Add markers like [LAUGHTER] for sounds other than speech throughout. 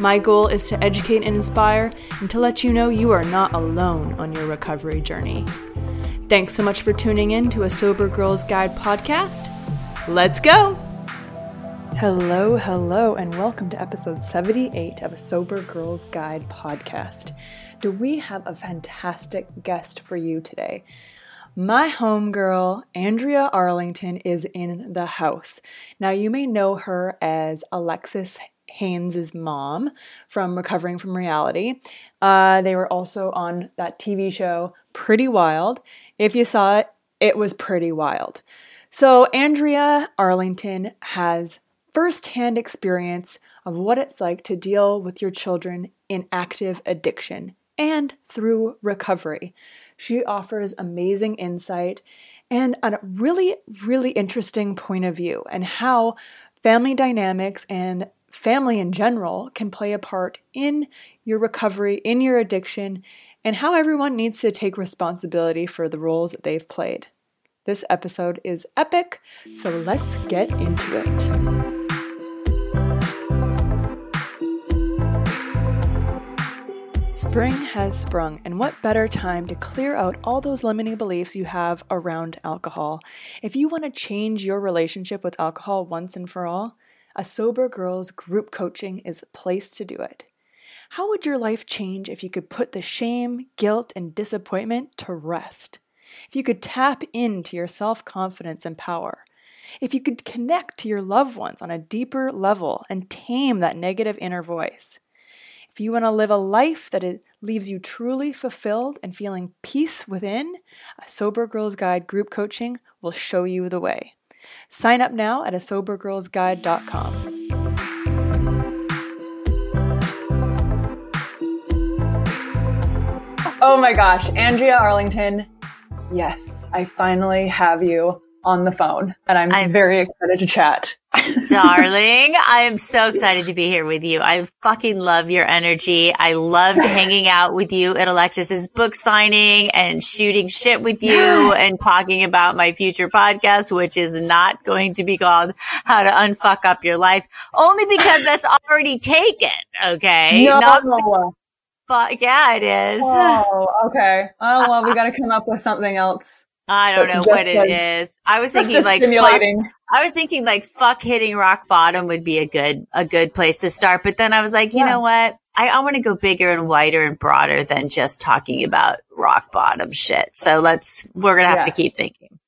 My goal is to educate and inspire and to let you know you are not alone on your recovery journey. Thanks so much for tuning in to a Sober Girls Guide podcast. Let's go! Hello, hello, and welcome to episode 78 of a Sober Girls Guide podcast. Do we have a fantastic guest for you today? My homegirl, Andrea Arlington, is in the house. Now, you may know her as Alexis Haines' mom from Recovering from Reality. Uh, they were also on that TV show Pretty Wild. If you saw it, it was pretty wild. So, Andrea Arlington has firsthand experience of what it's like to deal with your children in active addiction and through recovery. She offers amazing insight and a really, really interesting point of view and how family dynamics and family in general can play a part in your recovery, in your addiction, and how everyone needs to take responsibility for the roles that they've played. This episode is epic, so let's get into it. Spring has sprung, and what better time to clear out all those limiting beliefs you have around alcohol? If you want to change your relationship with alcohol once and for all, a Sober Girls group coaching is a place to do it. How would your life change if you could put the shame, guilt, and disappointment to rest? If you could tap into your self confidence and power? If you could connect to your loved ones on a deeper level and tame that negative inner voice? If you want to live a life that leaves you truly fulfilled and feeling peace within, a Sober Girls Guide group coaching will show you the way. Sign up now at a sobergirlsguide.com. Oh my gosh, Andrea Arlington. Yes, I finally have you on the phone and I'm, I'm very excited to chat. Darling, I am so excited to be here with you. I fucking love your energy. I loved hanging out with you at Alexis's book signing and shooting shit with you [GASPS] and talking about my future podcast, which is not going to be called how to unfuck up your life only because that's [LAUGHS] already taken. Okay. No. Not but yeah, it is. Oh, [LAUGHS] okay. Oh, well, we got to come up with something else. I don't know what it is. I was thinking like. Fuck, I was thinking like fuck hitting rock bottom would be a good a good place to start. But then I was like, you yeah. know what? I, I want to go bigger and wider and broader than just talking about rock bottom shit. So let's we're gonna have yeah. to keep thinking.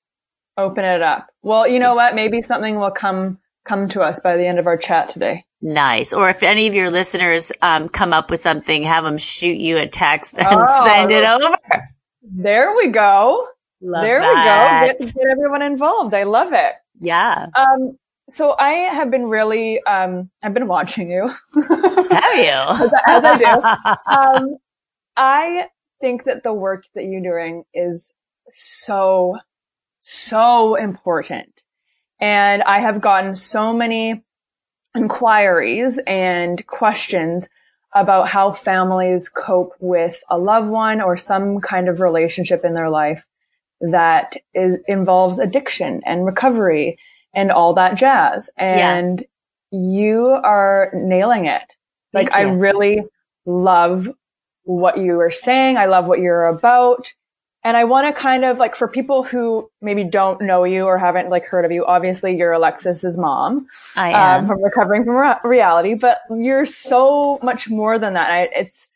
Open it up. Well, you know what? Maybe something will come come to us by the end of our chat today. Nice. Or if any of your listeners um, come up with something, have them shoot you a text and [LAUGHS] oh, send it over. There we go. Love there that. we go. Get, get, everyone involved. I love it. Yeah. Um, so I have been really, um, I've been watching you. have you? [LAUGHS] as, as, I do. [LAUGHS] Um, I think that the work that you're doing is so, so important. And I have gotten so many inquiries and questions about how families cope with a loved one or some kind of relationship in their life that is, involves addiction and recovery and all that jazz. And yeah. you are nailing it. Like I really love what you are saying. I love what you're about. And I want to kind of like for people who maybe don't know you or haven't like heard of you, obviously you're Alexis's mom. I am. Um, from recovering from re- reality, but you're so much more than that. I, it's,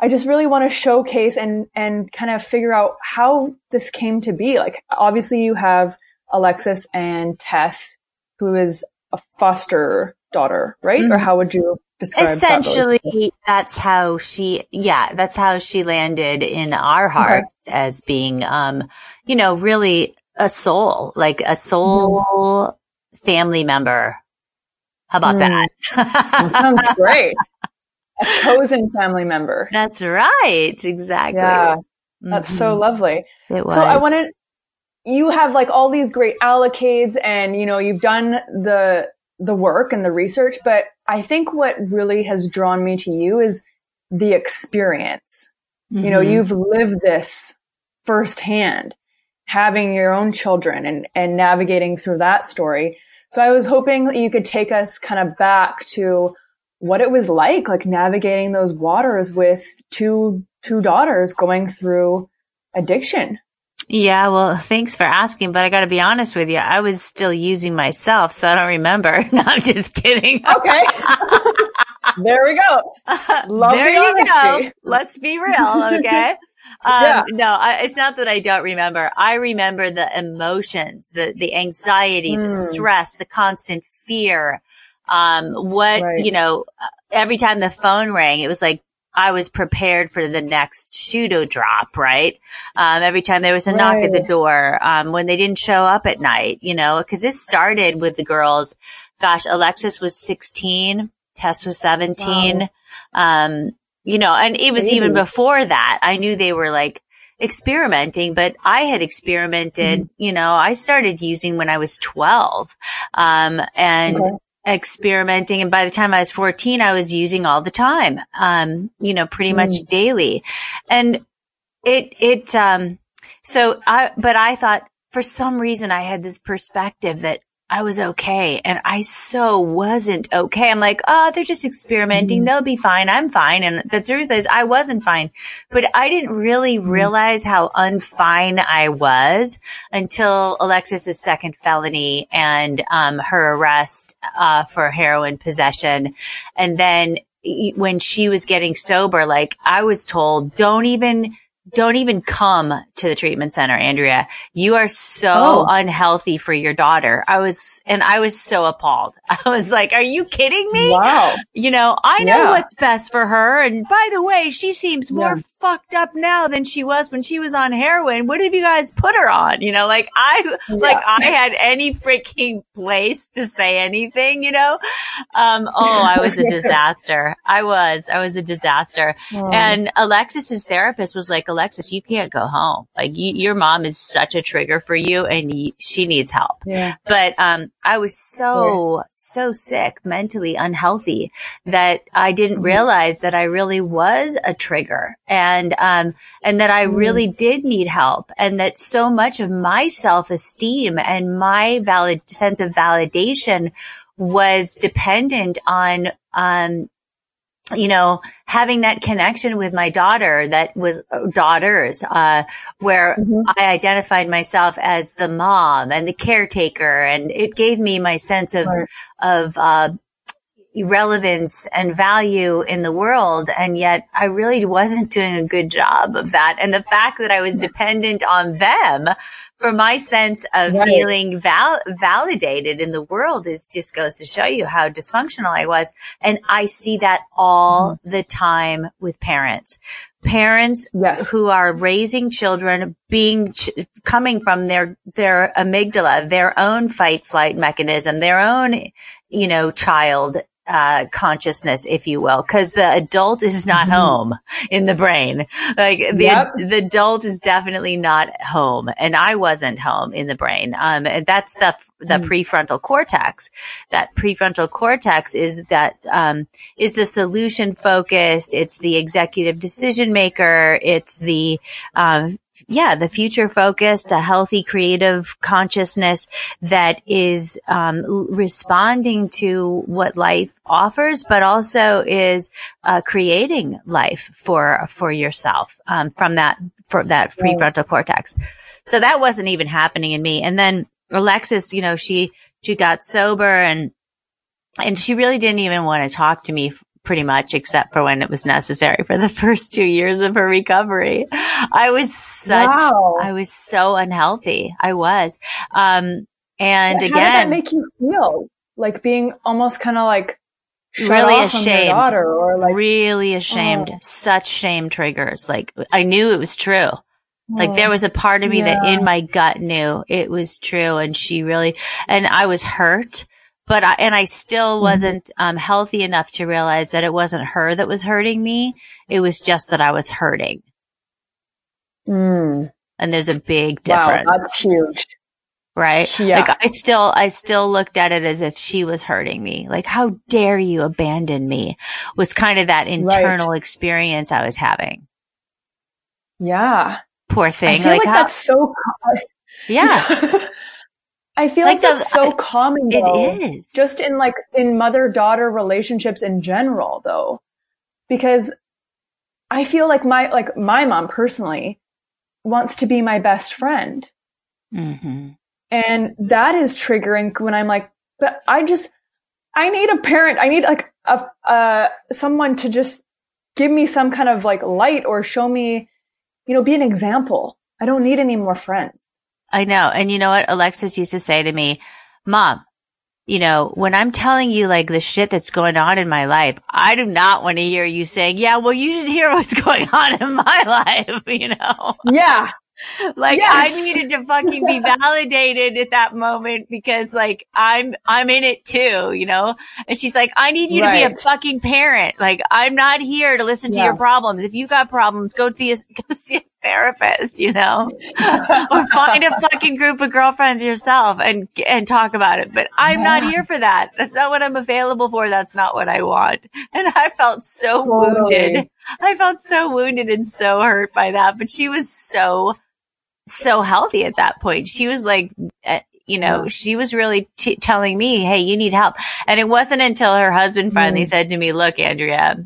I just really want to showcase and, and kind of figure out how this came to be. Like, obviously you have Alexis and Tess, who is a foster daughter, right? Mm-hmm. Or how would you describe Essentially, that that's how she, yeah, that's how she landed in our hearts okay. as being, um, you know, really a soul, like a soul mm-hmm. family member. How about mm. that? that sounds great. [LAUGHS] A chosen family member. That's right. Exactly. Yeah. That's mm-hmm. so lovely. So I wanted, you have like all these great allocates and, you know, you've done the, the work and the research, but I think what really has drawn me to you is the experience. Mm-hmm. You know, mm-hmm. you've lived this firsthand, having your own children and, and navigating through that story. So I was hoping that you could take us kind of back to what it was like, like navigating those waters with two, two daughters going through addiction. Yeah, well, thanks for asking, but I got to be honest with you. I was still using myself, so I don't remember. [LAUGHS] No, I'm just kidding. Okay. [LAUGHS] there we go. Love there the you go. Let's be real. Okay. [LAUGHS] Um, yeah. No, I, it's not that I don't remember. I remember the emotions, the, the anxiety, mm. the hmm. stress, the constant fear. Um, what, right. you know, every time the phone rang, it was like, I was prepared for the next to drop, right? Um, every time there was a right. knock at the door, um, when they didn't show up at night, you know, cause this started with the girls. Gosh, Alexis was 16, Tess was 17. Wow. Um, you know, and it was Maybe. even before that. I knew they were like experimenting, but I had experimented, mm-hmm. you know, I started using when I was 12. Um, and okay experimenting. And by the time I was 14, I was using all the time, um, you know, pretty mm. much daily. And it, it, um, so I, but I thought for some reason I had this perspective that I was okay. And I so wasn't okay. I'm like, oh, they're just experimenting. Mm-hmm. They'll be fine. I'm fine. And the truth is I wasn't fine, but I didn't really mm-hmm. realize how unfine I was until Alexis's second felony and, um, her arrest, uh, for heroin possession. And then when she was getting sober, like I was told, don't even, don't even come to the treatment center, Andrea. You are so oh. unhealthy for your daughter. I was, and I was so appalled. [LAUGHS] I was like, are you kidding me? Wow. You know, I know yeah. what's best for her. And by the way, she seems more yeah. Fucked up now than she was when she was on heroin. What have you guys put her on? You know, like I, yeah. like I had any freaking place to say anything, you know? Um, oh, I was a [LAUGHS] disaster. I was, I was a disaster. Oh. And Alexis's therapist was like, Alexis, you can't go home. Like you, your mom is such a trigger for you and she needs help. Yeah. But, um, I was so, yeah. so sick, mentally unhealthy that I didn't mm-hmm. realize that I really was a trigger and, um, and that I mm-hmm. really did need help and that so much of my self esteem and my valid sense of validation was dependent on, um, you know, having that connection with my daughter that was uh, daughters, uh, where mm-hmm. I identified myself as the mom and the caretaker. And it gave me my sense of, right. of, uh, relevance and value in the world. And yet I really wasn't doing a good job of that. And the fact that I was dependent on them for my sense of right. feeling val- validated in the world is just goes to show you how dysfunctional I was. And I see that all mm-hmm. the time with parents. Parents yes. who are raising children being, ch- coming from their, their amygdala, their own fight flight mechanism, their own, you know, child uh, consciousness, if you will, because the adult is not mm-hmm. home in the brain. Like the, yep. the adult is definitely not home and I wasn't home in the brain. Um, and that's the, the mm. prefrontal cortex. That prefrontal cortex is that, um, is the solution focused. It's the executive decision maker. It's the, um, yeah, the future focused, a healthy creative consciousness that is um, responding to what life offers, but also is uh, creating life for for yourself um, from that for that prefrontal cortex. So that wasn't even happening in me. And then Alexis, you know, she she got sober and and she really didn't even want to talk to me pretty much except for when it was necessary for the [LAUGHS] first two years of her recovery. I was such, wow. I was so unhealthy. I was. Um, and again, did that make you feel? Like being almost kind of like really ashamed, or like really ashamed. Oh. Such shame triggers. Like I knew it was true. Like there oh, was a part of me yeah. that in my gut knew it was true. And she really, and I was hurt but I, and I still mm-hmm. wasn't um, healthy enough to realize that it wasn't her that was hurting me. It was just that I was hurting. Mm. And there's a big difference. Wow, that's huge. Right? Yeah. Like I still, I still looked at it as if she was hurting me. Like, how dare you abandon me was kind of that internal right. experience I was having. Yeah. Poor thing. Like, like how, that's so. Yeah. [LAUGHS] I feel like, like that's so I, common. Though, it is just in like in mother daughter relationships in general, though, because I feel like my like my mom personally wants to be my best friend, mm-hmm. and that is triggering when I'm like, but I just I need a parent. I need like a uh someone to just give me some kind of like light or show me, you know, be an example. I don't need any more friends. I know. And you know what? Alexis used to say to me, mom, you know, when I'm telling you like the shit that's going on in my life, I do not want to hear you saying, yeah, well, you should hear what's [LAUGHS] going on in my [LAUGHS] life, you know? Yeah. [LAUGHS] like yes. I needed to fucking be validated at that moment because like I'm I'm in it too, you know? And she's like, I need you right. to be a fucking parent. Like I'm not here to listen to yeah. your problems. If you got problems, go see a [LAUGHS] go see a therapist, you know? [LAUGHS] or find a fucking group of girlfriends yourself and and talk about it. But I'm yeah. not here for that. That's not what I'm available for. That's not what I want. And I felt so totally. wounded. I felt so wounded and so hurt by that, but she was so so healthy at that point. She was like, eh, you know, she was really t- telling me, Hey, you need help. And it wasn't until her husband finally mm. said to me, look, Andrea,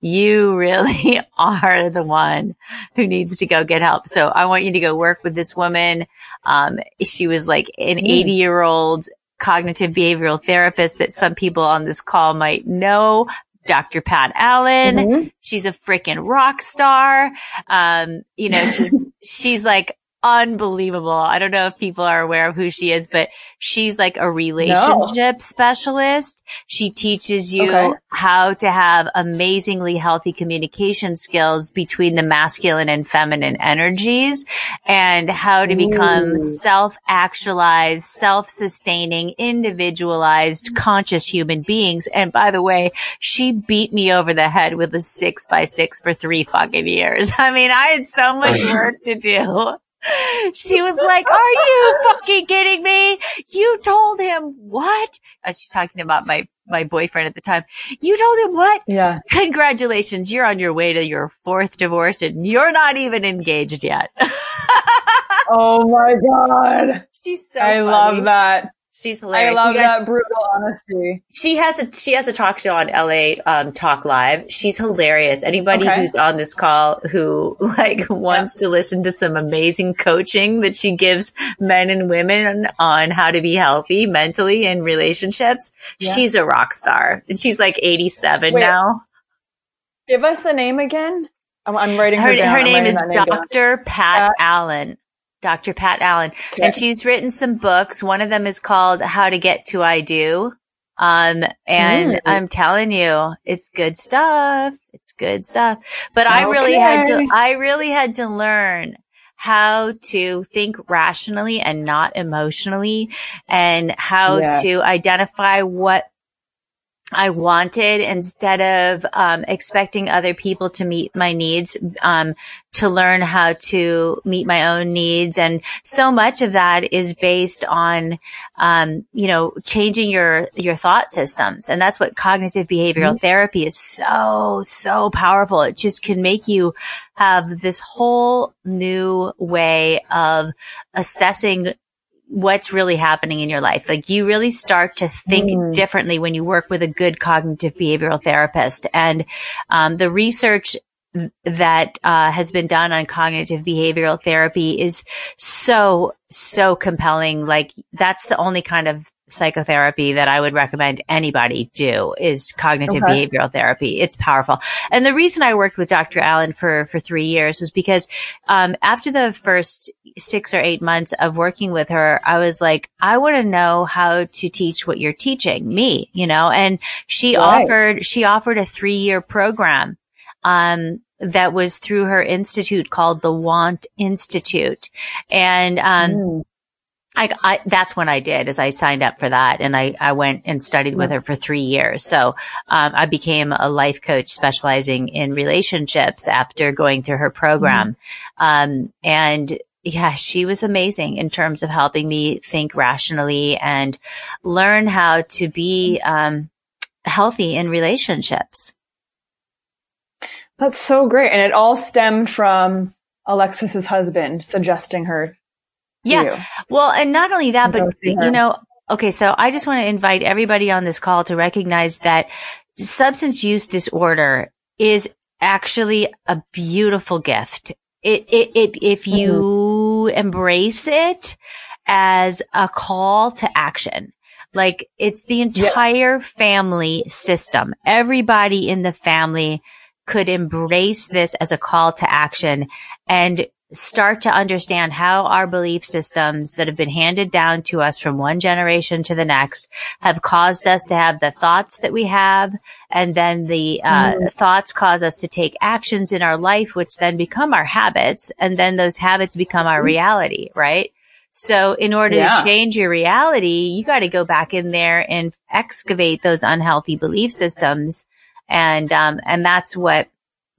you really [LAUGHS] are the one who needs to go get help. So I want you to go work with this woman. Um, she was like an mm. 80 year old cognitive behavioral therapist that some people on this call might know. Dr. Pat Allen. Mm-hmm. She's a freaking rock star. Um, you know, she's, [LAUGHS] she's like unbelievable. I don't know if people are aware of who she is, but she's like a relationship no. specialist. She teaches you okay. how to have amazingly healthy communication skills between the masculine and feminine energies and how to become self-actualized, self-sustaining, individualized, conscious human beings. And by the way, she beat me over the head with a six by six for three fucking years. [LAUGHS] I mean, I had so much work to do she was like, are you fucking kidding me? You told him what? She's talking about my, my boyfriend at the time. You told him what? Yeah. Congratulations. You're on your way to your fourth divorce and you're not even engaged yet. [LAUGHS] oh my God. She's so I funny. love that. She's hilarious. I love guys, that brutal honesty. She has a she has a talk show on LA um, Talk Live. She's hilarious. Anybody okay. who's on this call who [LAUGHS] like wants yeah. to listen to some amazing coaching that she gives men and women on how to be healthy mentally in relationships, yeah. she's a rock star. And she's like 87 Wait, now. Give us the name again. I'm, I'm writing her, her, her name is Dr. Pat Allen. Dr. Pat Allen. And she's written some books. One of them is called How to Get to I Do. Um, and mm. I'm telling you, it's good stuff. It's good stuff. But okay. I really had to, I really had to learn how to think rationally and not emotionally and how yeah. to identify what I wanted instead of um, expecting other people to meet my needs, um, to learn how to meet my own needs. And so much of that is based on, um, you know, changing your, your thought systems. And that's what cognitive behavioral mm-hmm. therapy is so, so powerful. It just can make you have this whole new way of assessing what's really happening in your life. Like you really start to think mm. differently when you work with a good cognitive behavioral therapist. And um, the research that uh, has been done on cognitive behavioral therapy is so so compelling. Like that's the only kind of psychotherapy that I would recommend anybody do is cognitive okay. behavioral therapy. It's powerful. And the reason I worked with Dr. Allen for, for three years was because, um, after the first six or eight months of working with her, I was like, I want to know how to teach what you're teaching me, you know, and she right. offered, she offered a three year program. Um, that was through her institute called the Want Institute. And, um, mm. I, I, that's when I did is I signed up for that and I, I went and studied with her for three years. So, um, I became a life coach specializing in relationships after going through her program. Mm-hmm. Um, and yeah, she was amazing in terms of helping me think rationally and learn how to be, um, healthy in relationships. That's so great. And it all stemmed from Alexis's husband suggesting her yeah. You. Well, and not only that, but you know, okay, so I just want to invite everybody on this call to recognize that substance use disorder is actually a beautiful gift. It, it, it, if mm-hmm. you mm-hmm. embrace it as a call to action, like it's the entire yes. family system. Everybody in the family could embrace this as a call to action and start to understand how our belief systems that have been handed down to us from one generation to the next have caused us to have the thoughts that we have. And then the uh, mm. thoughts cause us to take actions in our life, which then become our habits. And then those habits become our mm-hmm. reality, right? So in order yeah. to change your reality, you got to go back in there and excavate those unhealthy belief systems. And, um, and that's what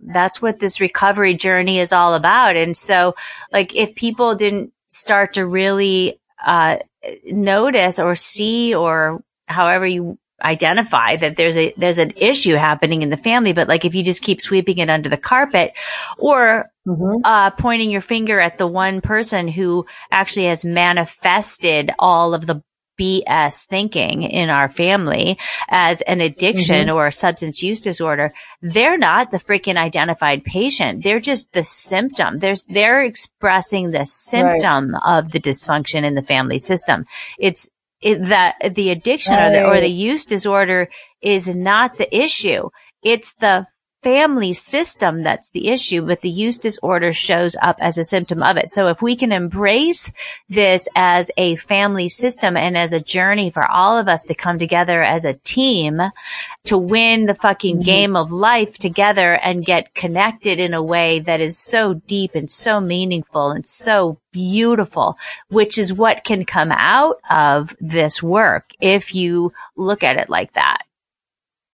that's what this recovery journey is all about. And so, like, if people didn't start to really, uh, notice or see or however you identify that there's a, there's an issue happening in the family, but like if you just keep sweeping it under the carpet or, mm-hmm. uh, pointing your finger at the one person who actually has manifested all of the BS thinking in our family as an addiction mm-hmm. or a substance use disorder, they're not the freaking identified patient. They're just the symptom. There's, they're expressing the symptom right. of the dysfunction in the family system. It's, it, that the addiction right. or the, or the use disorder is not the issue. It's the family system that's the issue, but the use disorder shows up as a symptom of it. So if we can embrace this as a family system and as a journey for all of us to come together as a team to win the fucking mm-hmm. game of life together and get connected in a way that is so deep and so meaningful and so beautiful, which is what can come out of this work if you look at it like that.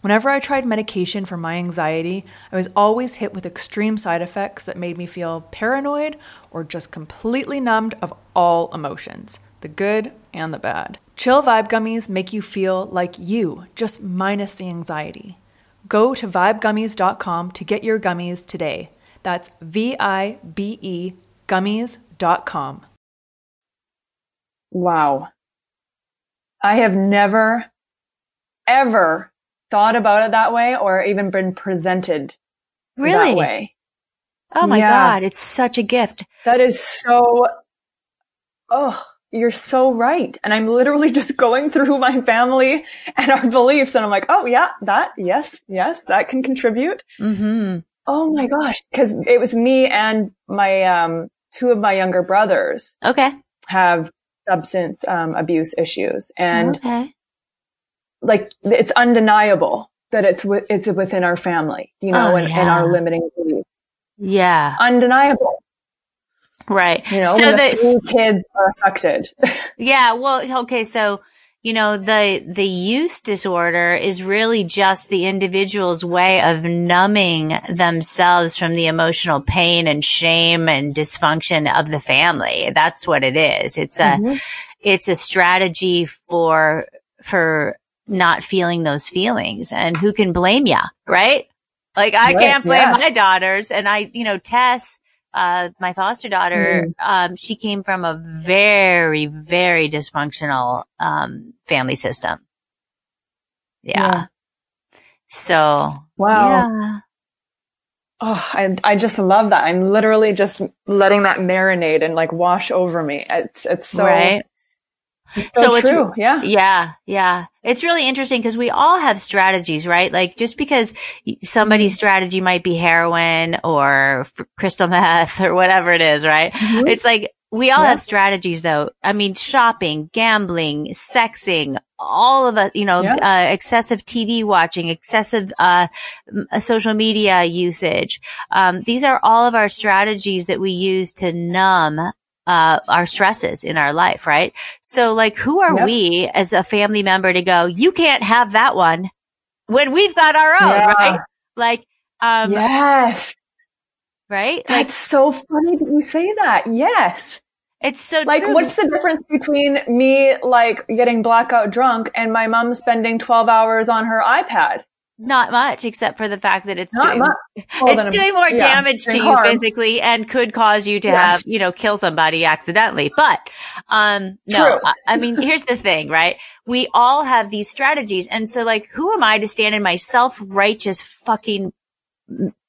Whenever I tried medication for my anxiety, I was always hit with extreme side effects that made me feel paranoid or just completely numbed of all emotions, the good and the bad. Chill Vibe Gummies make you feel like you, just minus the anxiety. Go to vibegummies.com to get your gummies today. That's V I B E gummies.com. Wow. I have never, ever thought about it that way or even been presented really? that way. Oh my yeah. God, it's such a gift. That is so, oh, you're so right. And I'm literally [LAUGHS] just going through my family and our beliefs and I'm like, oh yeah, that, yes, yes, that can contribute. Mm-hmm. Oh my gosh. Cause it was me and my, um, two of my younger brothers Okay. have substance um, abuse issues, and okay. Like it's undeniable that it's wi- it's within our family, you know, Oh, and, and our limiting beliefs. Yeah. Undeniable, Right. you know. so the kids are affected. [LAUGHS] Yeah, well, okay, so you know the the use disorder is really just the individual's way of numbing themselves from the emotional pain and shame and dysfunction of the family. That's what it is. It's a Mhm. it's a strategy for for not feeling those feelings. And who can blame ya, right? Like I Right, can't blame yes. my daughters and I, you know, Tess uh, my foster daughter, Mm. um, she came from a very, very dysfunctional, um, family system. Yeah. Yeah. So, Wow. yeah. Oh, I, I just love that. I'm literally just letting that marinate and like wash over me. It's, it's so, right. So, So it's- true. yeah. Yeah. Yeah. It's really interesting because we all have strategies, right? Like just because somebody's strategy might be heroin or f- crystal meth or whatever it is, right? Mhm. It's like we all Yeah. have strategies though. I mean, shopping, gambling, sexing, all of us, you know, Yeah. uh, excessive TV watching, excessive, uh, m- uh, social media usage. Um, these are all of our strategies that we use to numb, uh, our stresses in our life, right? So like, who are Yep. we as a family member to go, you can't have that one when we've got our own, Yeah. right? Like, um, yes. right? Like, That's so funny that you say that. Yes. it's so Like, true. what's the difference between me, like, getting blackout drunk and my mom spending 12 hours on her iPad? Not much, except for the fact that it's Not doing, [LAUGHS] it's doing more yeah, damage to doing you physically and could cause you to Yes. have, you know, kill somebody accidentally. But, um, no, I, I mean, [LAUGHS] here's the thing, right? We all have these strategies. And so like, who am I to stand in my self-righteous fucking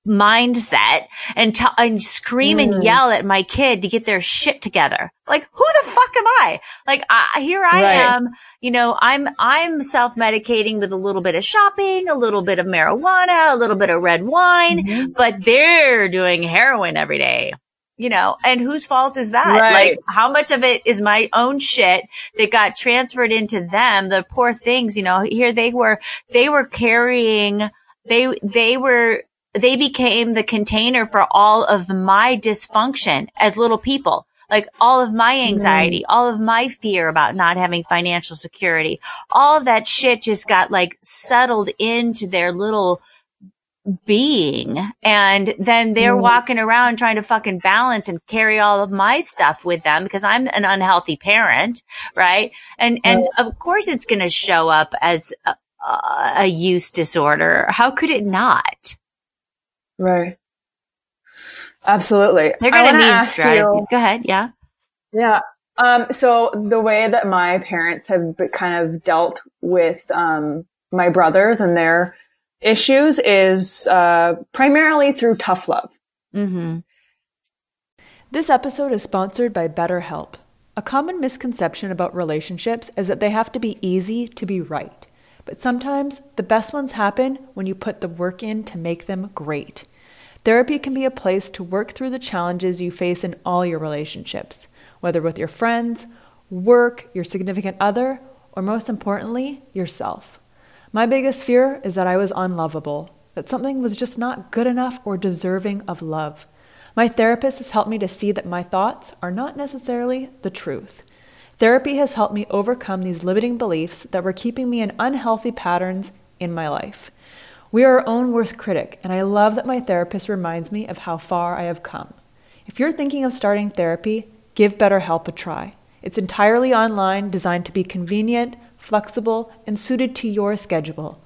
mindset and, and scream and Mm. yell at my kid to get their shit together? Like, who the fuck am I? Like, I, here I Right. am, you know, I'm, I'm self-medicating with a little bit of shopping, a little bit of marijuana, a little bit of red wine, Mhm. but they're doing heroin every day. You know, and whose fault is that? Right. Like, how much of it is my own shit that got transferred into them? The poor things, you know, here they were, they were carrying, they, they were, they became the container for all of my dysfunction as little people. Like all of my anxiety, all of my fear about not having financial security, all of that shit just got like settled into their little being. And then they're Mm. walking around trying to fucking balance and carry all of my stuff with them because I'm an unhealthy parent. Right. And, and of course it's going to show up as a, a use disorder. How could it not? Right. Absolutely. They're going to wanna need ask strategies. you- Go ahead. Yeah. Yeah. Um, so the way that my parents have kind of dealt with, um, my brothers and their issues is, uh, primarily through tough love. Mm-hmm. This episode is sponsored by BetterHelp. A common misconception about relationships is that they have to be easy to be right. But sometimes the best ones happen when you put the work in to make them great. Therapy can be a place to work through the challenges you face in all your relationships, whether with your friends, work, your significant other, or most importantly, yourself. My biggest fear is that I was unlovable, that something was just not good enough or deserving of love. My therapist has helped me to see that my thoughts are not necessarily the truth. Therapy has helped me overcome these limiting beliefs that were keeping me in unhealthy patterns in my life. We are our own worst critic, and I love that my therapist reminds me of how far I have come. If you're thinking of starting therapy, give BetterHelp a try. It's entirely online, designed to be convenient, flexible, and suited to your schedule.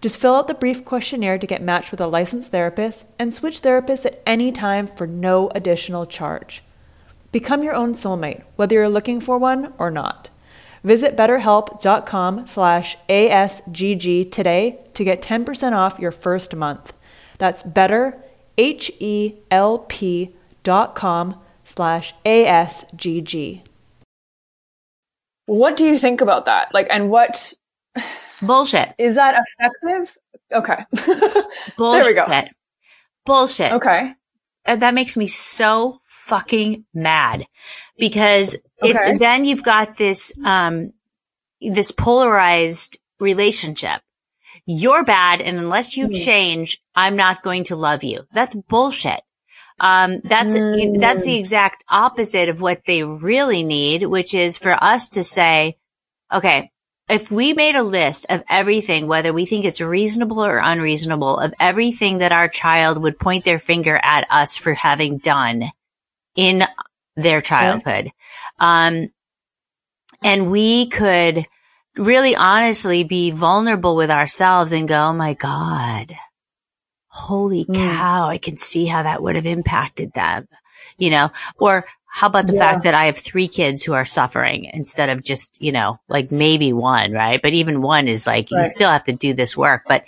Just fill out the brief questionnaire to get matched with a licensed therapist and switch therapists at any time for no additional charge. Become your own soulmate, whether you're looking for one or not. Visit betterhelp.com slash ASGG today to get 10% off your first month. That's better, H-E-L-P dot com slash ASGG. What do you think about that? Like, and what Bullshit. is that effective? Okay. Bullshit. [LAUGHS] There we go. Bullshit. okay. And that makes me so fucking mad because Okay. it, then you've got this, um, this polarized relationship. You're bad. And unless you Mm. change, I'm not going to love you. That's bullshit. Um, that's, Mm. that's the exact opposite of what they really need, which is for us to say, okay, if we made a list of everything, whether we think it's reasonable or unreasonable, of everything that our child would point their finger at us for having done in their childhood, um, and we could really honestly be vulnerable with ourselves and go, oh my God, holy Mm. cow, I can see how that would have impacted them, you know, or how about the Yeah. fact that I have three kids who are suffering instead of just, you know, like maybe one, right? But even one is like, you still have to do this work. But,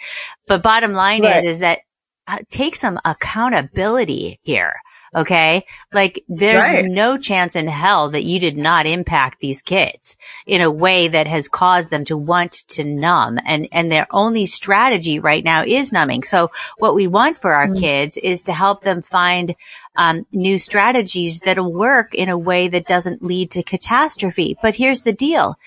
but bottom line Right. is, is that uh, take some accountability here. Okay. Like there's Right. no chance in hell that you did not impact these kids in a way that has caused them to want to numb and, and their only strategy right now is numbing. So what we want for our Mm. kids is to help them find um, new strategies that'll work in a way that doesn't lead to catastrophe. But here's the deal.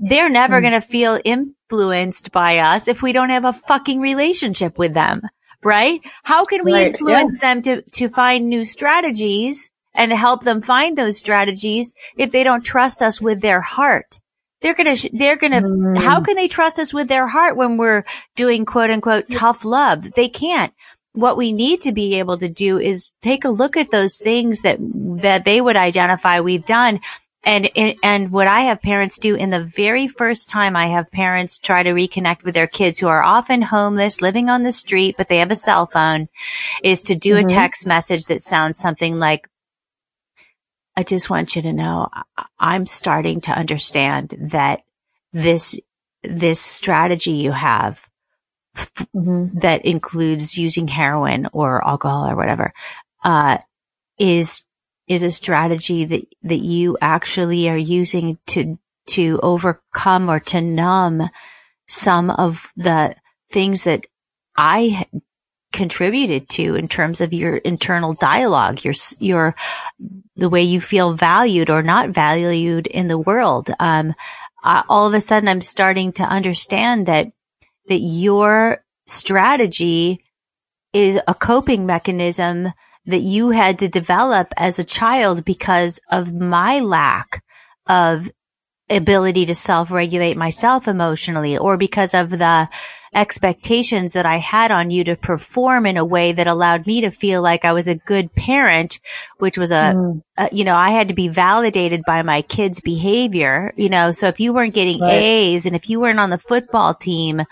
They're never Mm. going to feel influenced by us if we don't have a fucking relationship with them, right? How can we Right, influence them to, to find new strategies and help them find those strategies if they don't trust us with their heart? They're gonna, they're gonna, Mm. how can they trust us with their heart when we're doing quote unquote tough love? They can't. What we need to be able to do is take a look at those things that, that they would identify we've done. And, and what I have parents do in the very first time I have parents try to reconnect with their kids who are often homeless, living on the street, but they have a cell phone is to do Mhm. a text message that sounds something like, I just want you to know I'm starting to understand that this, this strategy you have Mhm. that includes using heroin or alcohol or whatever, uh, is, is a strategy that, that you actually are using to, to overcome or to numb some of the things that I contributed to in terms of your internal dialogue, your, your, the way you feel valued or not valued in the world. Um, all of a sudden I'm starting to understand that that your strategy is a coping mechanism that you had to develop as a child because of my lack of ability to self-regulate myself emotionally or because of the expectations that I had on you to perform in a way that allowed me to feel like I was a good parent, which was a, Mm. uh, you know, I had to be validated by my kids' behavior, you know, so if you weren't getting Right. A's and if you weren't on the football team,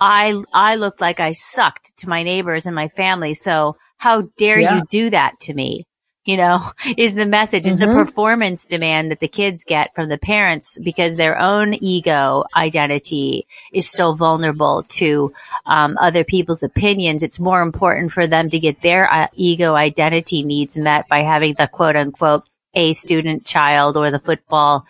I, I looked like I sucked to my neighbors and my family. So how dare Yeah. you do that to me? You know, [LAUGHS] is the message, is the Mhm. performance demand that the kids get from the parents because their own ego identity is so vulnerable to um, other people's opinions. It's more important for them to get their uh, ego identity needs met by having the quote unquote A student child or the football,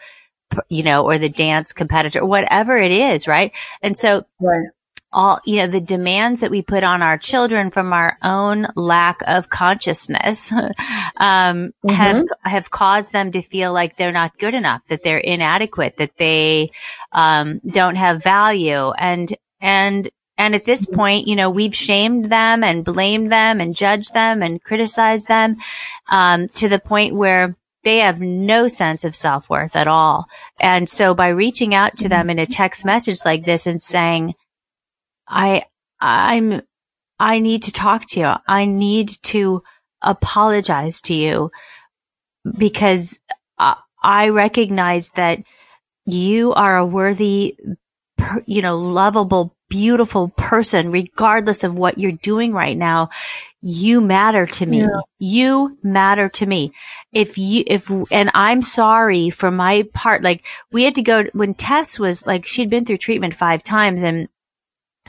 you know, or the dance competitor, whatever it is, right? And so Right. All, you know, the demands that we put on our children from our own lack of consciousness, [LAUGHS] um, have, have caused them to feel like they're not good enough, that they're inadequate, that they, um, don't have value. And, and, and at this point, you know, we've shamed them and blamed them and judged them and criticized them, um, to the point where they have no sense of self-worth at all. And so by reaching out to them in a text message like this and saying, I, I'm, I need to talk to you. I need to apologize to you because I, I recognize that you are a worthy, you know, lovable, beautiful person, regardless of what you're doing right now. You matter to me. Yeah. You matter to me. If you, if, and I'm sorry for my part, like we had to go when Tess was like, she'd been through treatment five times and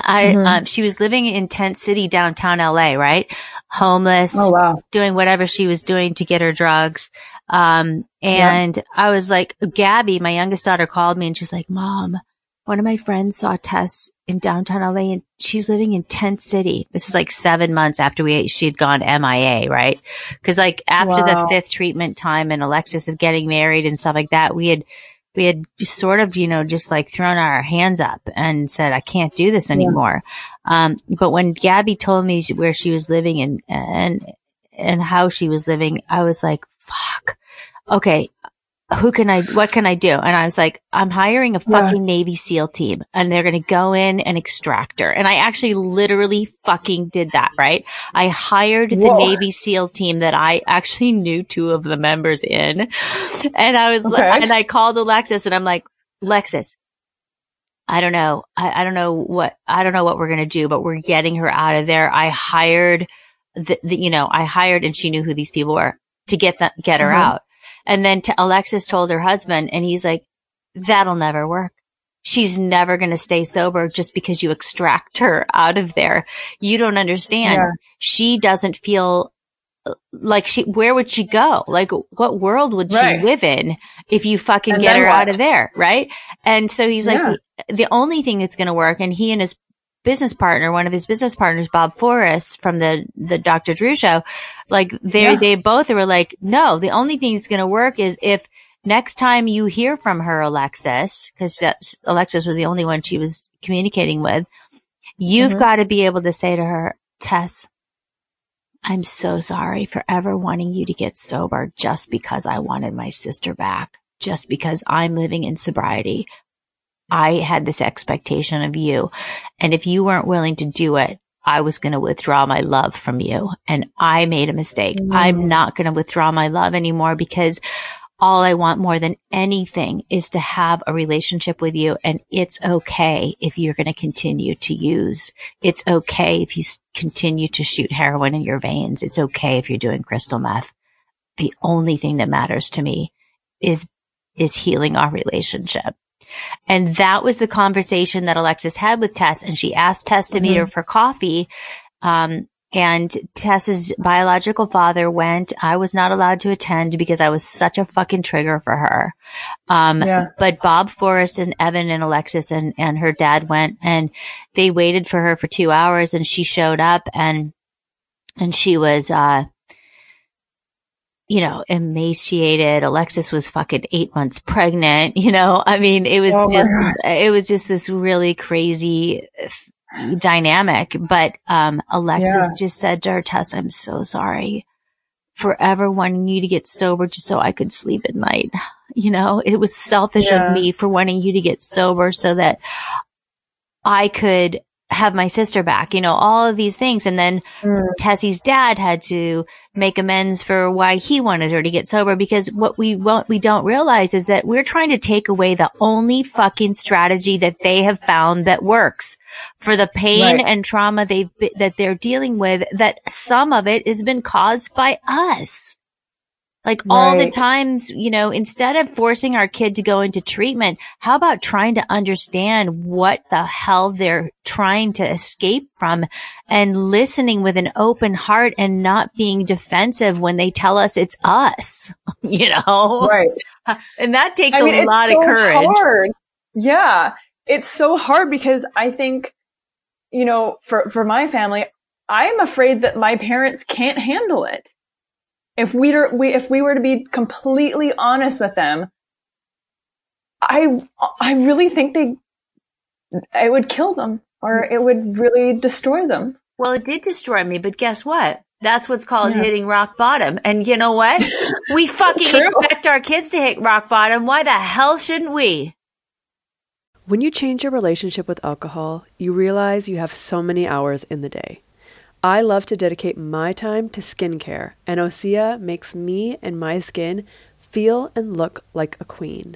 I, Mhm. um, she was living in tent city downtown LA, right? Homeless, Oh wow. doing whatever she was doing to get her drugs. Um, and I was like, Gabby, my youngest daughter called me and she's like, mom, one of my friends saw Tess in downtown LA and she's living in Tent City. This is like seven months after we, she had gone MIA, right? Cause like after wow. the fifth treatment time and Alexis is getting married and stuff like that, we had, we had sort of, you know, just like thrown our hands up and said, I can't do this anymore. Yeah. Um, but when Gabby told me where she was living and, and, and how she was living, I was like, fuck. Okay who can I, what can I do? And I was like, I'm hiring a fucking yeah. Navy SEAL team and they're going to go in and extract her. And I actually literally fucking did that, right? I hired Whoa. the Navy SEAL team that I actually knew two of the members in. And I was okay. like, and I called Alexis and I'm like, Alexis, I don't know. I, I don't know what, I don't know what we're going to do, but we're getting her out of there. I hired the, the, you know, I hired and she knew who these people were to get that, get her mm-hmm. out. And then to Alexis told her husband and he's like, that'll never work. She's never going to stay sober just because you extract her out of there. You don't understand. Yeah. She doesn't feel like she, where would she go? Like what world would right. she live in if you fucking and get her what? out of there? Right. And so he's yeah. like, the only thing that's going to work and he and his business partner, one of his business partners, Bob Forrest from the, the Dr. Drew show, like they, yeah. they both were like, no, the only thing that's going to work is if next time you hear from her, Alexis, cause Alexis was the only one she was communicating with, you've mm-hmm. got to be able to say to her, Tess, I'm so sorry for ever wanting you to get sober just because I wanted my sister back, just because I'm living in sobriety. I had this expectation of you. And if you weren't willing to do it, I was going to withdraw my love from you. And I made a mistake. Mm. I'm not going to withdraw my love anymore because all I want more than anything is to have a relationship with you. And it's okay if you're going to continue to use. It's okay if you continue to shoot heroin in your veins. It's okay if you're doing crystal meth. The only thing that matters to me is, is healing our relationship. And that was the conversation that Alexis had with Tess. And she asked Tess to mm-hmm. meet her mm-hmm. for coffee. Um, and Tess's biological father went. I was not allowed to attend because I was such a fucking trigger for her. Um, yeah. but Bob Forrest and Evan and Alexis and, and her dad went and they waited for her for two hours and she showed up and, and she was, uh, you know, emaciated. Alexis was fucking eight months pregnant. You know, I mean, it was oh just, it was just this really crazy dynamic. But, um, Alexis yeah. just said to her, Tess, I'm so sorry forever wanting you to get sober just so I could sleep at night. [LAUGHS] You know, it was selfish yeah. of me for wanting you to get sober so that I could have my sister back, you know, all of these things. And then mm. Tessie's dad had to make amends for why he wanted her to get sober because what we what we don't realize is that we're trying to take away the only fucking strategy that they have found that works for the pain right. and trauma they've that they're dealing with that some of it has been caused by us. Like right. all the times, you know, instead of forcing our kid to go into treatment, how about trying to understand what the hell they're trying to escape from and listening with an open heart and not being defensive when they tell us it's us, [LAUGHS] you know? Right. [LAUGHS] And that takes I mean, a lot so of courage. Hard. Yeah. It's so hard because I think, you know, for, for my family, I'm afraid that my parents can't handle it if we were, we, if we were to be completely honest with them, I, I really think they, it would kill them or mm-hmm. it would really destroy them. Well, it did destroy me, but guess what? That's what's called yeah. hitting rock bottom. And you know what? [LAUGHS] we fucking expect our kids to hit rock bottom. Why the hell shouldn't we? When you change your relationship with alcohol, you realize you have so many hours in the day. I love to dedicate my time to skincare, and Osea makes me and my skin feel and look like a queen.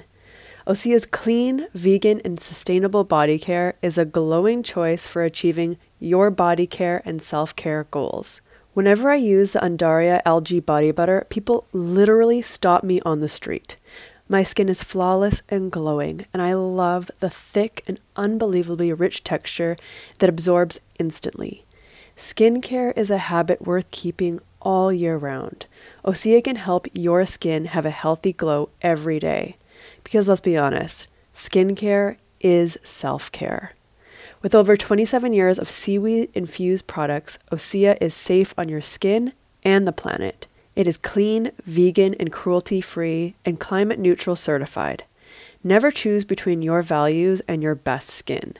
Osea's clean, vegan, and sustainable body care is a glowing choice for achieving your body care and self care goals. Whenever I use the Undaria algae body butter, people literally stop me on the street. My skin is flawless and glowing, and I love the thick and unbelievably rich texture that absorbs instantly. Skincare is a habit worth keeping all year round. Osea can help your skin have a healthy glow every day. Because let's be honest, skincare is self care. With over 27 years of seaweed infused products, Osea is safe on your skin and the planet. It is clean, vegan, and cruelty free, and climate neutral certified. Never choose between your values and your best skin.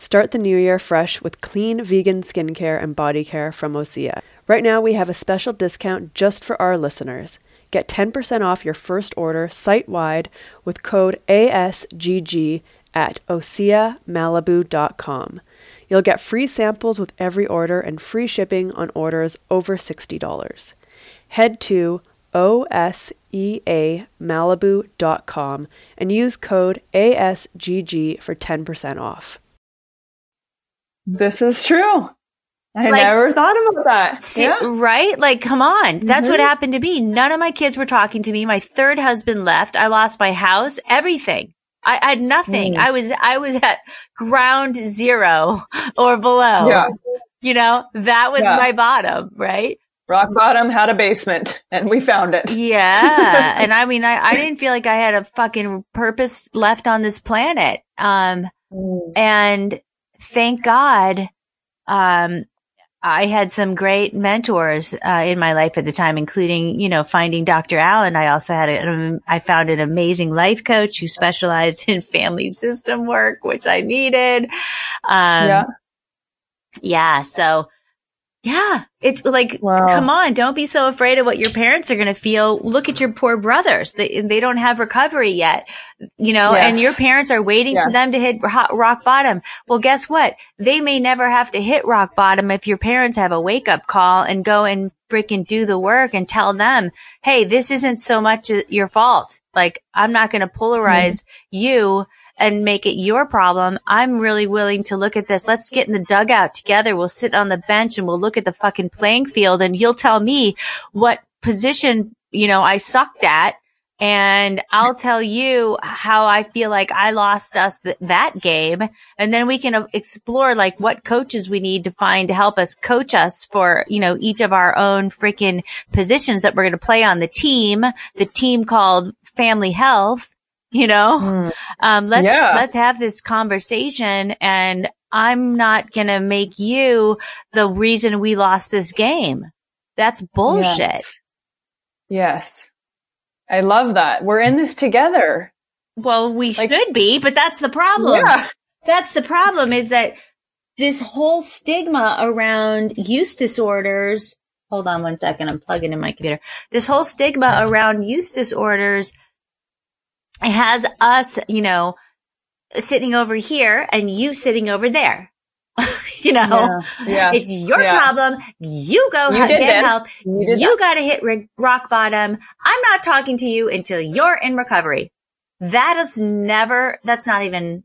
Start the new year fresh with clean vegan skincare and body care from Osea. Right now, we have a special discount just for our listeners. Get 10% off your first order site wide with code ASGG at OseaMalibu.com. You'll get free samples with every order and free shipping on orders over $60. Head to OSEAMalibu.com and use code ASGG for 10% off. This is true. I Like- never thought about that. See, yeah. Right? Like, come on. That's what Mhm. happened to me. None of my kids were talking to me. My third husband left. I lost my house, everything. I, I had nothing. Mm. I was, I was at ground zero [LAUGHS] or below. Yeah. You know, that was Yeah. my bottom, right? Rock bottom had a basement and we found it. [LAUGHS] Yeah. and I mean, I, I didn't feel like I had a fucking purpose left on this planet. Um, Mm. and thank God, um, I had some great mentors uh, in my life at the time, including, you know, finding Dr. Allen. I also had a, I found an amazing life coach who specialized in family system work, which I needed. Um, yeah. yeah. So yeah, it's like, Wow. come on, don't be so afraid of what your parents are going to feel. Look at your poor brothers. They, they don't have recovery yet, you know, and your parents are waiting for them to hit ro- rock bottom. Well, guess what? They may never have to hit rock bottom if your parents have a wake up call and go and freaking do the work and tell them, Hey, this isn't so much uh, your fault. Like, I'm not going to mm-hmm. polarize you and make it your problem. I'm really willing to look at this. Let's get in the dugout together. We'll sit on the bench and we'll look at the fucking playing field and you'll tell me what position, you know, I sucked at. And I'll tell you how I feel like I lost us th- that game. And then we can uh, explore like what coaches we need to find to help us coach us for, you know, each of our own freaking positions that we're going to play on the team, the team called family health, you know? Mm. um, let's Yeah. let's have this conversation and I'm not gonna make you the reason we lost this game. That's bullshit. Yes. Yes. I love that. We're in this together. Well, we Like- should be, but that's the problem. Yeah. That's the problem is that this whole stigma around use disorders. Hold on one second. I'm plugging in my computer. This whole stigma around use disorders has us, you know, sitting over here and you sitting over there. [LAUGHS] you know, Yeah. Yeah. it's your Yeah. problem. You go You get this. help. You You got to hit rock bottom. I'm not talking to you until you're in recovery. That is never, that's not even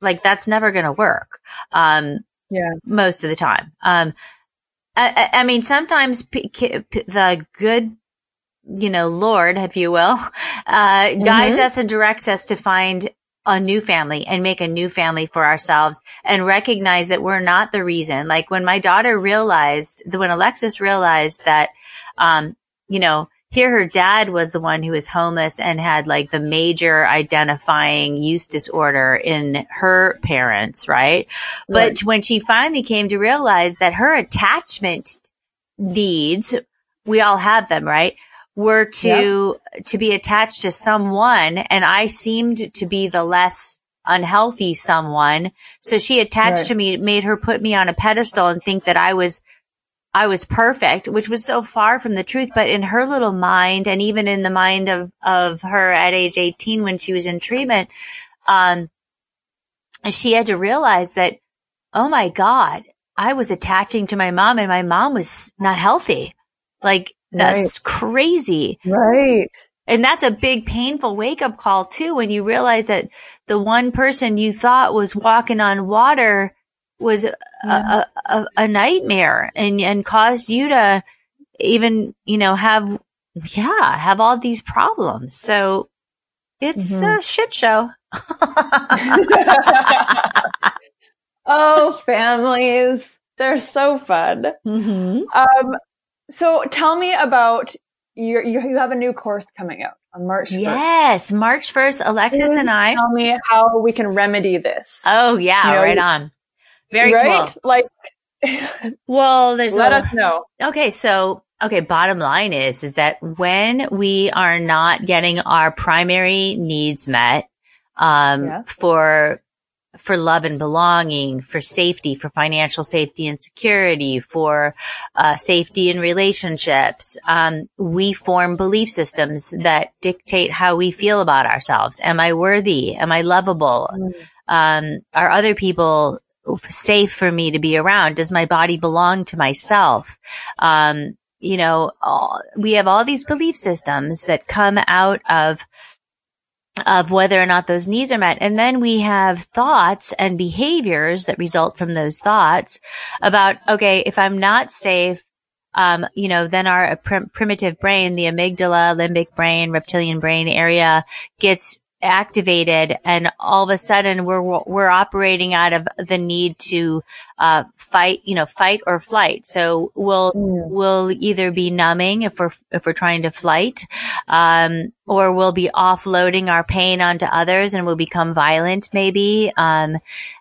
like, that's never going to work. Um, Yeah. most of the time. Um, I, I I mean, sometimes p- p- the good, you know, Lord, if you will, [LAUGHS] uh, guides us and directs us to find a new family and make a new family for ourselves and recognize that we're not the reason. Like when my daughter realized, when Alexis realized that, um, you know, here her dad was the one who was homeless and had like the major identifying use disorder in her parents, right? But Right. when she finally came to realize that her attachment needs, we all have them, right? Were to, to be attached to someone and I seemed to be the less unhealthy someone. So she attached Right. to me, made her put me on a pedestal and think that I was I was perfect, which was so far from the truth. But in her little mind, and even in the mind of of her at age eighteen when she was in treatment, um, she had to realize that, oh my god, I was attaching to my mom, and my mom was not healthy. Like that's crazy. Right. And that's a big painful wake up call too when you realize that the one person you thought was walking on water was a, a, a, a nightmare and, and caused you to even, you know, have, yeah, have all these problems. So it's Mhm. a shit show. [LAUGHS] oh, families. They're so fun. [LAUGHS] mm-hmm. Um, so tell me about your, you, you have a new course coming out on March 1st. Yes. March 1st, Alexis and I. Tell me how we can remedy this. Oh yeah, You know, right on. Very right? cool. Like, [LAUGHS] Well, there's let a, us know. Okay, so okay, bottom line is is that when we are not getting our primary needs met um Yes. for for love and belonging, for safety, for financial safety and security, for uh, safety in relationships, um, we form belief systems that dictate how we feel about ourselves. Am I worthy? Am I lovable? Um, are other people safe for me to be around? Does my body belong to myself? Um, you know, all, we have all these belief systems that come out of of whether or not those needs are met. And then we have thoughts and behaviors that result from those thoughts about, okay, if I'm not safe, um, you know, then our prim- primitive brain, the amygdala, limbic brain, reptilian brain area gets activated and all of a sudden we're, we're operating out of the need to, uh, fight, you know, fight or flight. So we'll, Mm. we'll either be numbing if we're, if we're trying to flight, um, or we'll be offloading our pain onto others and we'll become violent maybe. Um,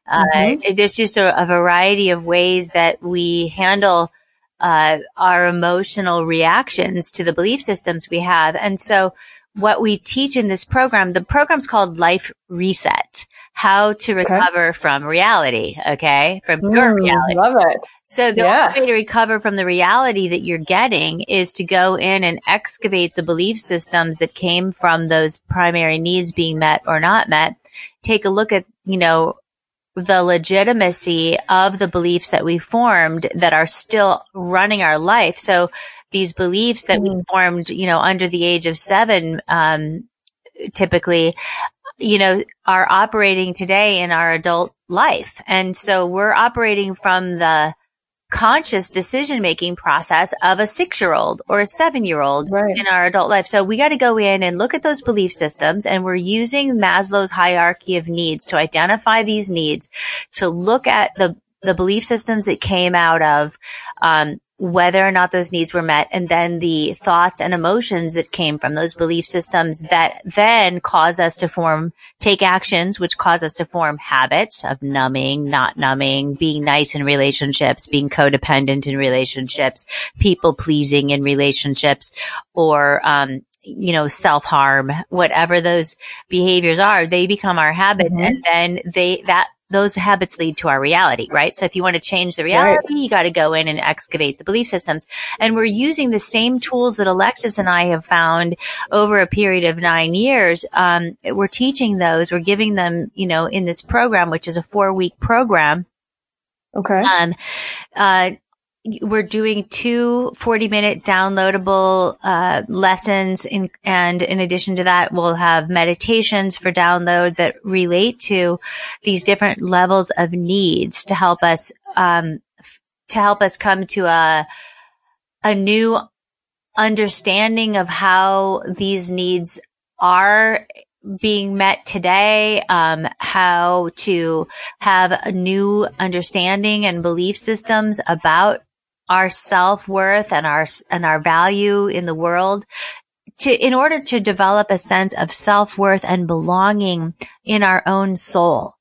uh, there's just a, a variety of ways that we handle, uh, our emotional reactions to the belief systems we have. And so what we teach in this program, the program's called Life Reset, how to recover from reality. Okay. From your Mm, reality. Love it. So the Yes. only way to recover from the reality that you're getting is to go in and excavate the belief systems that came from those primary needs being met or not met. Take a look at, you know, the legitimacy of the beliefs that we formed that are still running our life. So these beliefs that we formed, you know, under the age of seven, um, typically, you know, are operating today in our adult life. And so we're operating from the conscious decision making process of a six year old or a seven year old Right. in our adult life. So we got to go in and look at those belief systems and we're using Maslow's hierarchy of needs to identify these needs, to look at the, the belief systems that came out of, um, whether or not those needs were met and then the thoughts and emotions that came from those belief systems that then cause us to form, take actions, which cause us to form habits of numbing, not numbing, being nice in relationships, being codependent in relationships, people pleasing in relationships, or, um, you know, self harm, whatever those behaviors are, they become our habits Mhm. and then they, that, those habits lead to our reality, right? So if you want to change the reality, you got to go in and excavate the belief systems. And we're using the same tools that Alexis and I have found over a period of nine years. Um, we're teaching those, we're giving them, you know, in this program, which is a four week program. Okay. Um, uh, we're doing two 40 minute downloadable, uh, lessons in, and in addition to that, we'll have meditations for download that relate to these different levels of needs to help us, um, f- to help us come to a, a new understanding of how these needs are being met today, um, how to have a new understanding and belief systems about our self-worth and our and our value in the world to in order to develop a sense of self-worth and belonging in our own soul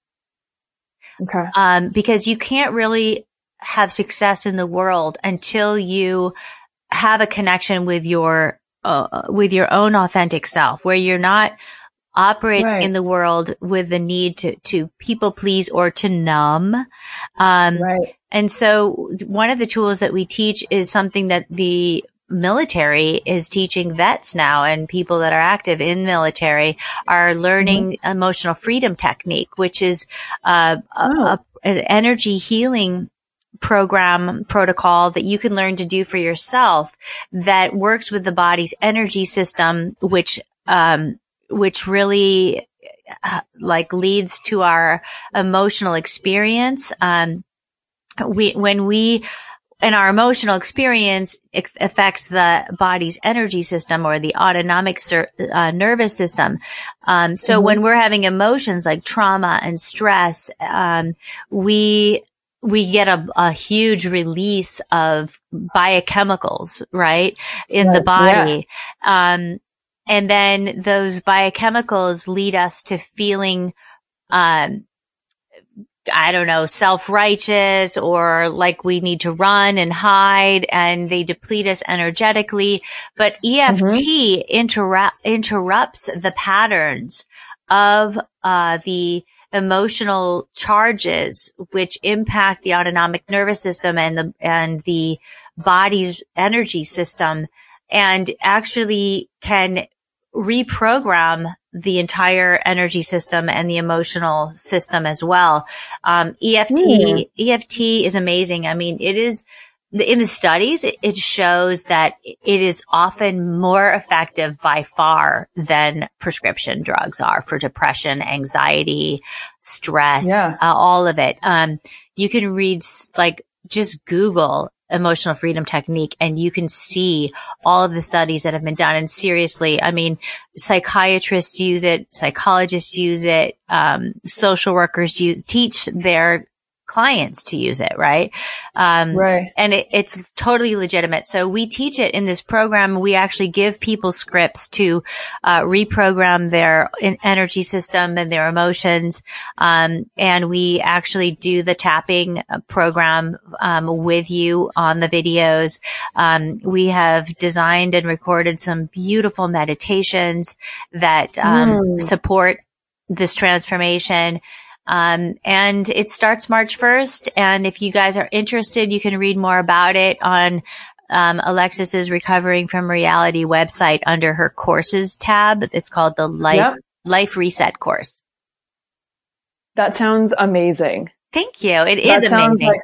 Okay. um, because you can't really have success in the world until you have a connection with your uh, with your own authentic self where you're not operating Right. in the world with the need to to people please or to numb um, Right. and so one of the tools that we teach is something that the military is teaching vets now and people that are active in military are learning emotional freedom technique, which is uh, a, Oh. a, an energy healing program protocol that you can learn to do for yourself that works with the body's energy system, which, um, which really uh, like leads to our emotional experience. Um, we, when we, and our emotional experience affects the body's energy system or the autonomic uh, nervous system. Um, so Mhm. when we're having emotions like trauma and stress, um, we we get a, a huge release of biochemicals, right, in the yeah. body. Um, and then those biochemicals lead us to feeling, um, I don't know, self-righteous or like we need to run and hide and they deplete us energetically. But EFT mm-hmm. interrupt, interrupts the patterns of, uh, the emotional charges which impact the autonomic nervous system and the, and the body's energy system and actually can reprogram the entire energy system and the emotional system as well. Um, EFT, mm. EFT is amazing. I mean, it is in the studies, it, shows that it is often more effective by far than prescription drugs are for depression, anxiety, stress, yeah. uh, all of it. Um, you can read like just Google emotional freedom technique and you can see all of the studies that have been done. And seriously, I mean, psychiatrists use it, psychologists use it, um, social workers use, teach their clients to use it, right? Um, right. And it, it's totally legitimate. So we teach it in this program. We actually give people scripts to uh, reprogram their energy system and their emotions. Um, and we actually do the tapping uh, program um, with you on the videos. Um, we have designed and recorded some beautiful meditations that mm. support this transformation. Um, and it starts March 1st. And if you guys are interested, you can read more about it on um, Alexis's Recovering from Reality website under her courses tab. It's called the Life yep. Life Reset course. That sounds amazing. Thank you. It that is amazing. Like,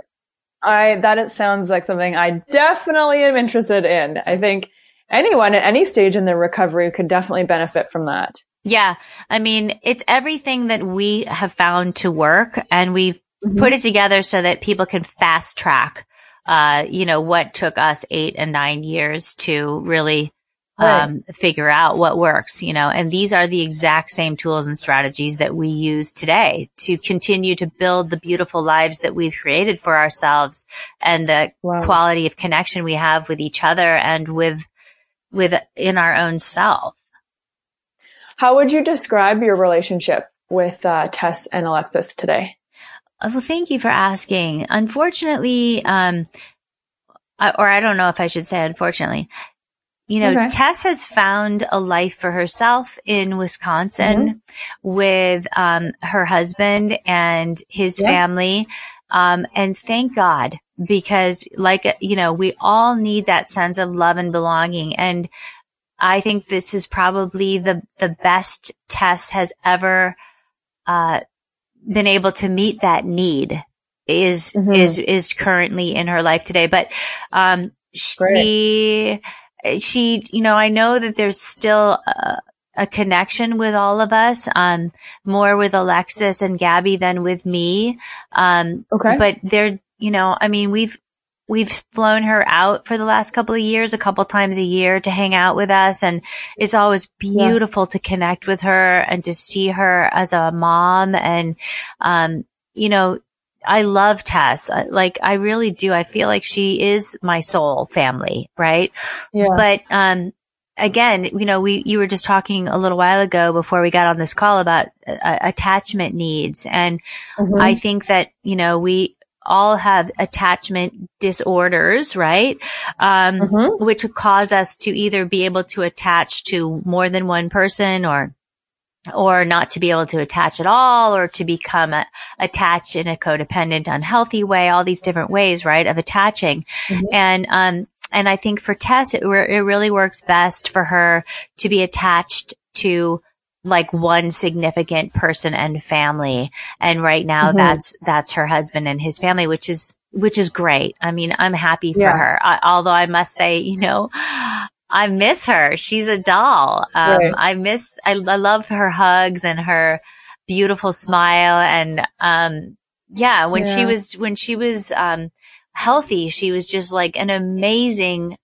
I that it sounds like something I definitely am interested in. I think anyone at any stage in their recovery could definitely benefit from that. Yeah. I mean, it's everything that we have found to work and we've mm-hmm. put it together so that people can fast track, uh, you know, what took us eight and nine years to really, um, right. figure out what works, you know, and these are the exact same tools and strategies that we use today to continue to build the beautiful lives that we've created for ourselves and the wow. quality of connection we have with each other and with, with in our own self. How would you describe your relationship with uh, Tess and Alexis today? Uh, well, thank you for asking. Unfortunately, um, or I don't know if I should say unfortunately, you know, okay. Tess has found a life for herself in Wisconsin mm-hmm. with um, her husband and his family. Um, and thank God, because like, you know, we all need that sense of love and belonging. And I think this is probably the, the best Tess has ever, uh, been able to meet that need is, mm-hmm. is, is currently in her life today. But, um, she, Great. she, you know, I know that there's still a, a connection with all of us, um, more with Alexis and Gabby than with me. Um, okay. but they're, you know, I mean, we've, we've flown her out for the last couple of years, a couple times a year to hang out with us. And it's always beautiful yeah. to connect with her and to see her as a mom. And, um, you know, I love Tess. Like I really do. I feel like she is my soul family, right? Yeah. But, um, again, you know, we, you were just talking a little while ago before we got on this call about uh, attachment needs. And mm-hmm. I think that, you know, we, all have attachment disorders, right? Um, mm-hmm. which cause us to either be able to attach to more than one person or or not to be able to attach at all or to become a, attached in a codependent unhealthy way all these different ways right of attaching mm-hmm. and um and i think for tess it, it really works best for her to be attached to like one significant person and family. And right now mm-hmm. that's, that's her husband and his family, which is, which is great. I mean, I'm happy for yeah. her. I, although I must say, you know, I miss her. She's a doll. Um, right. I miss, I, I love her hugs and her beautiful smile. And, um, yeah, when yeah. she was, when she was, um, healthy, she was just like an amazing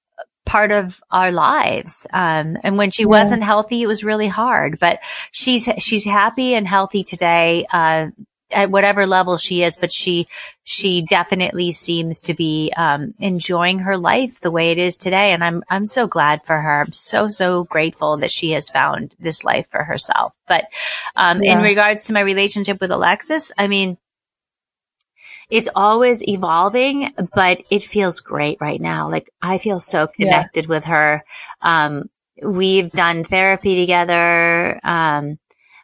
part of our lives. Um, and when she yeah. wasn't healthy, it was really hard, but she's, she's happy and healthy today. Uh, at whatever level she is, but she, she definitely seems to be, um, enjoying her life the way it is today. And I'm, I'm so glad for her. I'm so, so grateful that she has found this life for herself. But, um, yeah. in regards to my relationship with Alexis, I mean, it's always evolving, but it feels great right now. Like I feel so connected yeah. with her. Um, we've done therapy together. Um,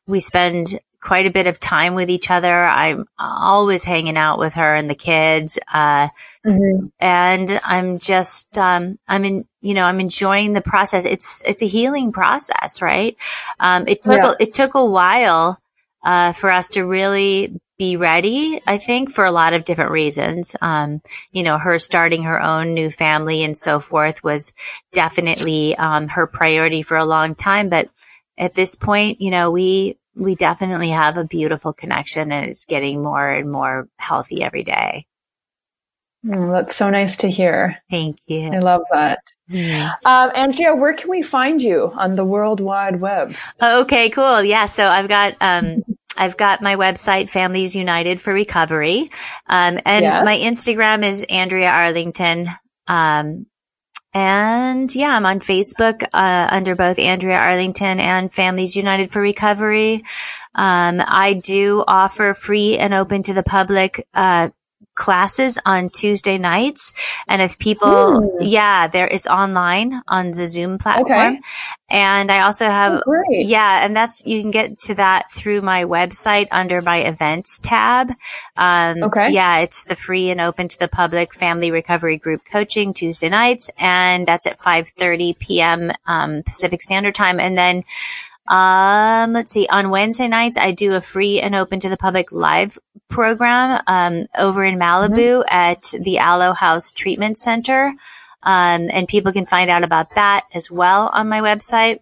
we spend quite a bit of time with each other. I'm always hanging out with her and the kids. Uh, mm-hmm. and I'm just, um, I'm in, you know, I'm enjoying the process. It's, it's a healing process, right? Um, it took, yeah. a, it took a while, uh, for us to really be ready, I think, for a lot of different reasons. Um, you know, her starting her own new family and so forth was definitely, um, her priority for a long time. But at this point, you know, we, we definitely have a beautiful connection and it's getting more and more healthy every day. Mm, that's so nice to hear. Thank you. I love that. Mm. Um, Andrea, where can we find you on the World Wide Web? Okay, cool. Yeah. So I've got, um, I've got my website, Families United for Recovery. Um, and yes. my Instagram is Andrea Arlington. Um, and yeah, I'm on Facebook uh, under both Andrea Arlington and Families United for Recovery. Um, I do offer free and open to the public uh, classes on Tuesday nights. And if people, Ooh. yeah, there it's online on the Zoom platform. Okay. And I also have, oh, yeah, and that's, you can get to that through my website under my events tab. Um, okay. Yeah, it's the free and open to the public family recovery group coaching Tuesday nights. And that's at 5.30 p.m. Um, Pacific Standard Time. And then, um, let's see. On Wednesday nights, I do a free and open to the public live program um, over in Malibu mm-hmm. at the Alo House Treatment Center, um, and people can find out about that as well on my website.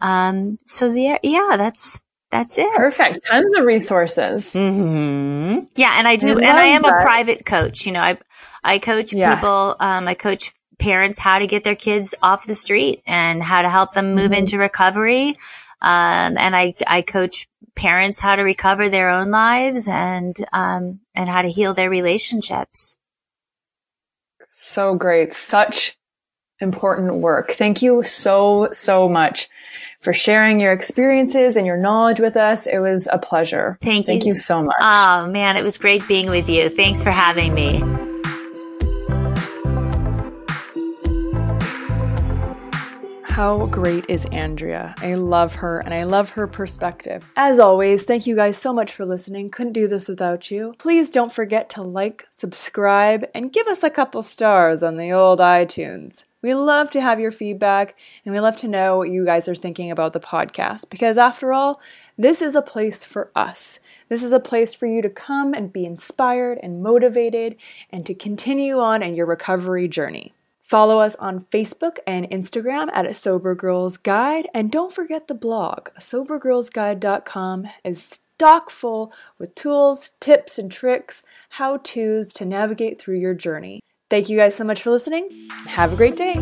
Um, so there, yeah, that's that's it. Perfect. Tons of resources. Mm-hmm. Yeah, and I do, I and I am that. a private coach. You know, I I coach yes. people. Um, I coach parents how to get their kids off the street and how to help them move mm-hmm. into recovery. Um, and I, I coach parents how to recover their own lives and, um, and how to heal their relationships. So great. Such important work. Thank you so, so much for sharing your experiences and your knowledge with us. It was a pleasure. Thank you. Thank you so much. Oh man, it was great being with you. Thanks for having me. How great is Andrea? I love her and I love her perspective. As always, thank you guys so much for listening. Couldn't do this without you. Please don't forget to like, subscribe, and give us a couple stars on the old iTunes. We love to have your feedback and we love to know what you guys are thinking about the podcast because, after all, this is a place for us. This is a place for you to come and be inspired and motivated and to continue on in your recovery journey. Follow us on Facebook and Instagram at a Sober Girls Guide, and don't forget the blog. SoberGirlsGuide.com is stock full with tools, tips, and tricks, how to's to navigate through your journey. Thank you guys so much for listening. Have a great day.